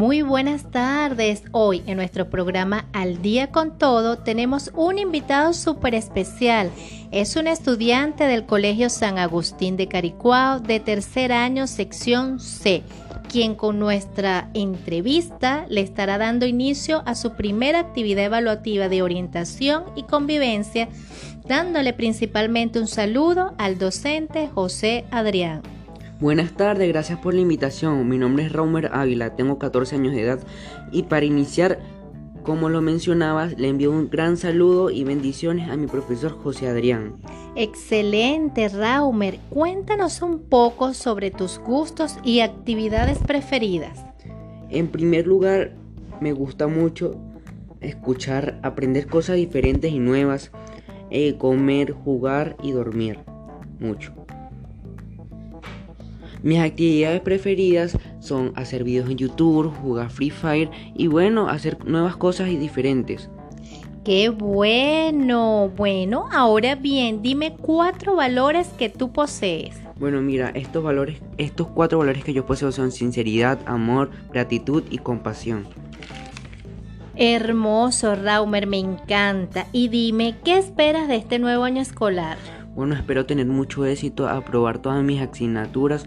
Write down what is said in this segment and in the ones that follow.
Muy buenas tardes. Hoy en nuestro programa Al día con todo tenemos un invitado súper especial. Es un estudiante del Colegio San Agustín de Caricuao de tercer año, sección C, quien con nuestra entrevista le estará dando inicio a su primera actividad evaluativa de orientación y convivencia, dándole principalmente un saludo al docente José Adrián. Buenas tardes, gracias por la invitación. Mi nombre es Raumer Ávila, tengo 14 años de edad y para iniciar, como lo mencionabas, le envío un gran saludo y bendiciones a mi profesor José Adrián. Excelente, Raumer. Cuéntanos un poco sobre tus gustos y actividades preferidas. En primer lugar, me gusta mucho escuchar, aprender cosas diferentes y nuevas, eh, comer, jugar y dormir mucho. Mis actividades preferidas son hacer videos en YouTube, jugar Free Fire y bueno, hacer nuevas cosas y diferentes. ¡Qué bueno! Bueno, ahora bien, dime cuatro valores que tú posees. Bueno, mira, estos valores, estos cuatro valores que yo poseo son sinceridad, amor, gratitud y compasión. Hermoso, Raumer, me encanta. Y dime, ¿qué esperas de este nuevo año escolar? Bueno, espero tener mucho éxito, aprobar todas mis asignaturas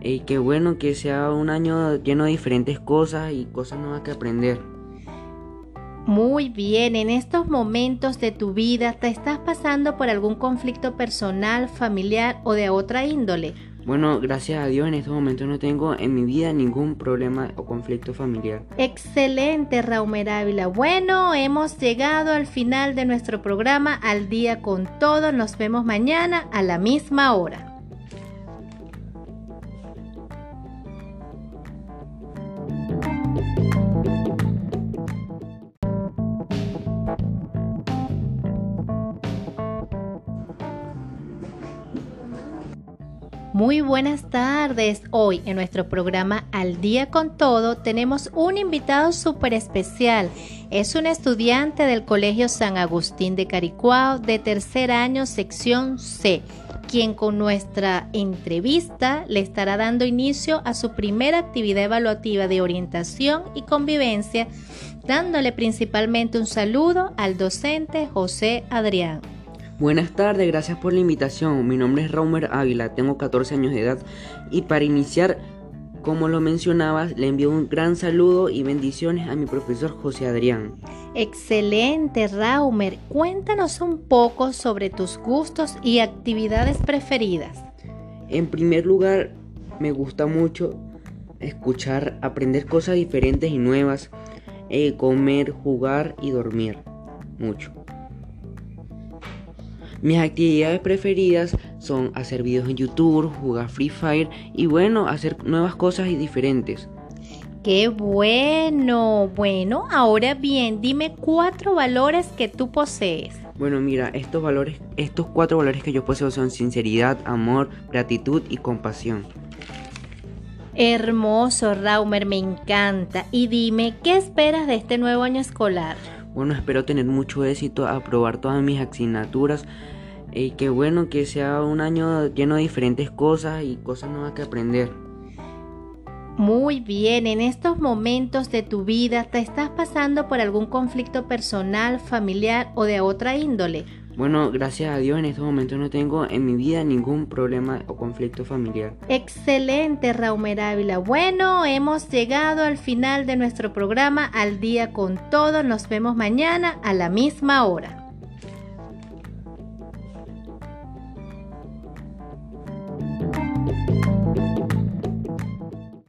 y que bueno que sea un año lleno de diferentes cosas y cosas nuevas que aprender. Muy bien, en estos momentos de tu vida te estás pasando por algún conflicto personal, familiar o de otra índole. Bueno, gracias a Dios en estos momentos no tengo en mi vida ningún problema o conflicto familiar. Excelente, Raumer Ávila. Bueno, hemos llegado al final de nuestro programa Al día con todo. Nos vemos mañana a la misma hora. Muy buenas tardes. Hoy en nuestro programa Al día con todo tenemos un invitado súper especial. Es un estudiante del Colegio San Agustín de Caricuao de tercer año, sección C, quien con nuestra entrevista le estará dando inicio a su primera actividad evaluativa de orientación y convivencia, dándole principalmente un saludo al docente José Adrián. Buenas tardes, gracias por la invitación. Mi nombre es Raumer Ávila, tengo 14 años de edad y para iniciar, como lo mencionabas, le envío un gran saludo y bendiciones a mi profesor José Adrián. Excelente, Raumer. Cuéntanos un poco sobre tus gustos y actividades preferidas. En primer lugar, me gusta mucho escuchar, aprender cosas diferentes y nuevas, eh, comer, jugar y dormir mucho. Mis actividades preferidas son hacer videos en YouTube, jugar Free Fire y bueno, hacer nuevas cosas y diferentes. ¡Qué bueno! Bueno, ahora bien, dime cuatro valores que tú posees. Bueno, mira, estos valores, estos cuatro valores que yo poseo son sinceridad, amor, gratitud y compasión. Hermoso, Raumer, me encanta. Y dime, ¿qué esperas de este nuevo año escolar? Bueno, espero tener mucho éxito, aprobar todas mis asignaturas y que bueno que sea un año lleno de diferentes cosas y cosas nuevas que aprender. Muy bien, en estos momentos de tu vida te estás pasando por algún conflicto personal, familiar o de otra índole. Bueno, gracias a Dios en estos momentos no tengo en mi vida ningún problema o conflicto familiar. Excelente, Raumer Ávila. Bueno, hemos llegado al final de nuestro programa Al día con todo. Nos vemos mañana a la misma hora.